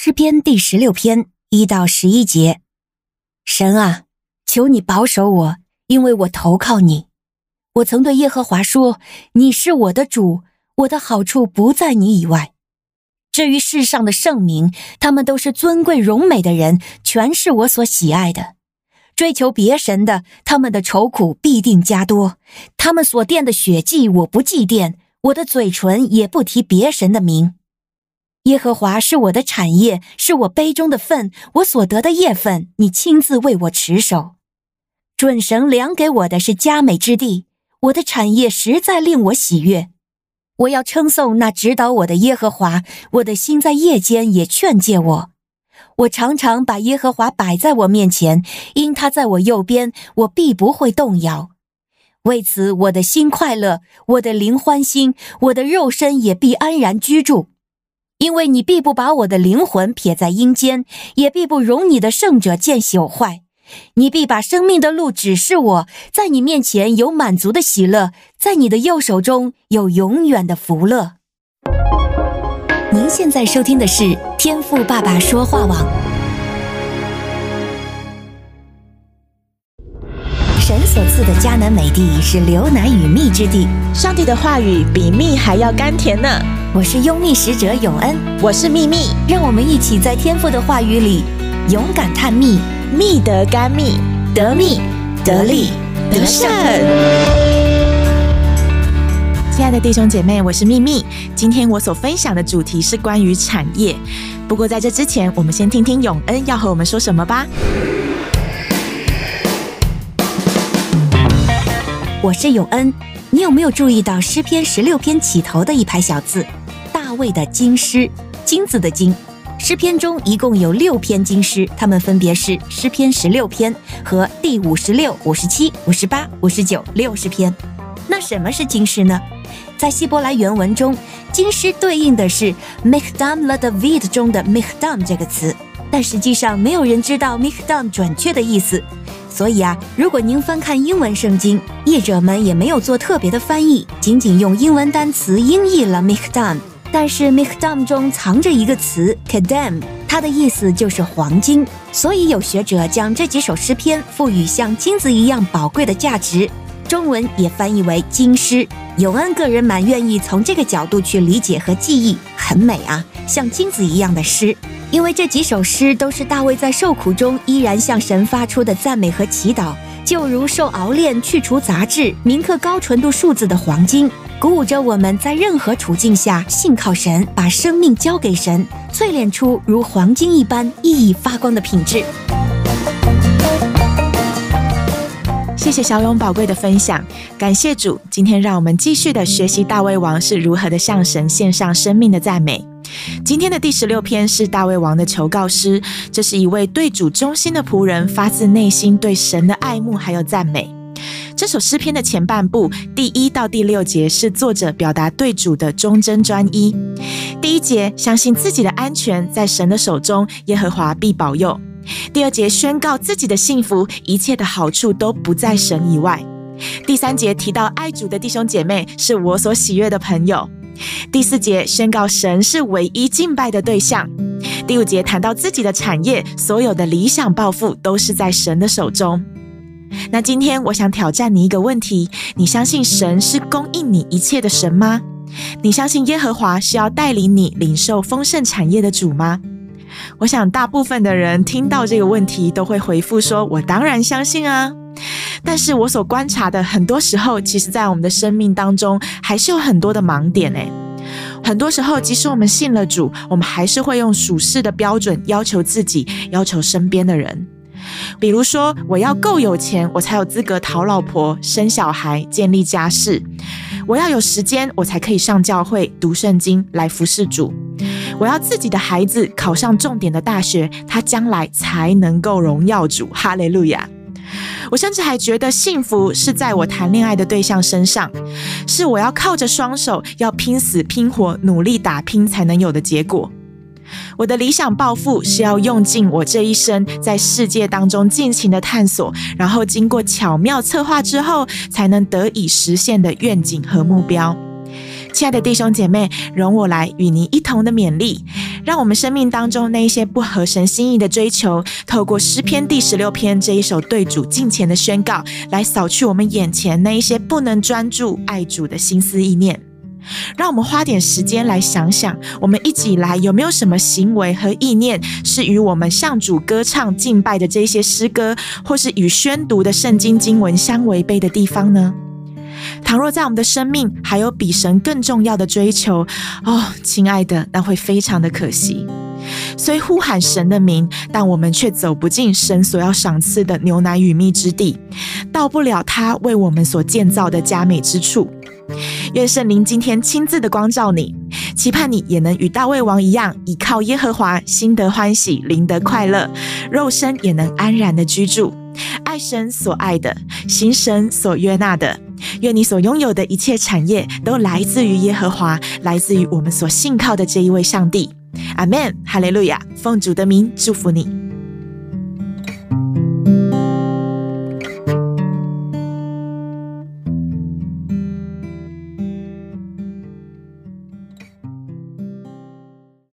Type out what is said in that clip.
诗篇第十六篇一到十一节：神啊，求你保守我，因为我投靠你。我曾对耶和华说：“你是我的主，我的好处不在你以外。”至于世上的圣民，他们都是尊贵荣美的人，全是我所喜爱的。追求别神的，他们的愁苦必定加多。他们所奠的血祭，我不祭奠，我的嘴唇也不提别神的名。耶和华是我的产业，是我杯中的分，我所得的业分，你亲自为我持守。准绳量给我的是佳美之地，我的产业实在令我喜悦。我要称颂那指导我的耶和华，我的心在夜间也劝诫我。我常常把耶和华摆在我面前，因他在我右边，我必不会动摇。为此，我的心快乐，我的灵欢欣，我的肉身也必安然居住。因为你必不把我的灵魂撇在阴间，也必不容你的圣者见朽坏。你必把生命的路指示我，在你面前有满足的喜乐，在你的右手中有永远的福乐。您现在收听的是天赋爸爸说话网。神所赐的迦南美地是流奶与蜜之地，上帝的话语比蜜还要甘甜呢。我是拥密使者永恩，我是秘密，让我们一起在天父的话语里勇敢探秘，密得甘密，得密得利得胜。亲爱的弟兄姐妹，我是秘密。今天我所分享的主题是关于产业。不过在这之前，我们先听听永恩要和我们说什么吧。我是永恩，你有没有注意到诗篇十六篇起头的一排小字？大卫的金诗，金子的金。诗篇中一共有六篇金诗，它们分别是诗篇十六篇和第五十六、五十七、五十八、五十九、六十篇。那什么是金诗呢？在希伯来原文中，金诗对应的是 mikdam leDavid 中的 mikdam 这个词，但实际上没有人知道 mikdam 准确的意思。所以啊，如果您翻看英文圣经，译者们也没有做特别的翻译，仅仅用英文单词音译了 mikdam。但是 mikdam 中藏着一个词 k a d e m 它的意思就是黄金，所以有学者将这几首诗篇赋予像金子一样宝贵的价值，中文也翻译为金诗。永恩个人蛮愿意从这个角度去理解和记忆，很美啊，像金子一样的诗。因为这几首诗都是大卫在受苦中依然向神发出的赞美和祈祷，就如受熬炼去除杂质、铭刻高纯度数字的黄金。鼓舞着我们在任何处境下信靠神，把生命交给神，淬炼出如黄金一般熠熠发光的品质。谢谢小勇宝贵的分享，感谢主。今天让我们继续的学习大卫王是如何的向神献上生命的赞美。今天的第十六篇是大卫王的求告诗，这是一位对主忠心的仆人发自内心对神的爱慕还有赞美。这首诗篇的前半部，第一到第六节是作者表达对主的忠贞专一。第一节相信自己的安全在神的手中，耶和华必保佑。第二节宣告自己的幸福，一切的好处都不在神以外。第三节提到爱主的弟兄姐妹是我所喜悦的朋友。第四节宣告神是唯一敬拜的对象。第五节谈到自己的产业，所有的理想抱负都是在神的手中。那今天我想挑战你一个问题：你相信神是供应你一切的神吗？你相信耶和华是要带领你领受丰盛产业的主吗？我想大部分的人听到这个问题都会回复说：“我当然相信啊。”但是我所观察的，很多时候，其实在我们的生命当中，还是有很多的盲点诶。很多时候，即使我们信了主，我们还是会用属世的标准要求自己，要求身边的人。比如说，我要够有钱，我才有资格讨老婆、生小孩、建立家室；我要有时间，我才可以上教会读圣经来服侍主；我要自己的孩子考上重点的大学，他将来才能够荣耀主。哈利路亚！我甚至还觉得幸福是在我谈恋爱的对象身上，是我要靠着双手，要拼死拼活努力打拼才能有的结果。我的理想抱负是要用尽我这一生在世界当中尽情的探索，然后经过巧妙策划之后，才能得以实现的愿景和目标。亲爱的弟兄姐妹，容我来与您一同的勉励，让我们生命当中那一些不合神心意的追求，透过诗篇第十六篇这一首对主敬虔的宣告，来扫去我们眼前那一些不能专注爱主的心思意念。让我们花点时间来想想，我们一直以来有没有什么行为和意念，是与我们向主歌唱敬拜的这些诗歌，或是与宣读的圣经经文相违背的地方呢？倘若在我们的生命还有比神更重要的追求，哦，亲爱的，那会非常的可惜。虽呼喊神的名，但我们却走不进神所要赏赐的牛奶与蜜之地，到不了他为我们所建造的佳美之处。愿圣灵今天亲自的光照你，期盼你也能与大卫王一样，倚靠耶和华，心得欢喜，灵得快乐，肉身也能安然的居住，爱神所爱的，行神所悦纳的。愿你所拥有的一切产业都来自于耶和华，来自于我们所信靠的这一位上帝。阿门，哈利路亚，奉主的名祝福你。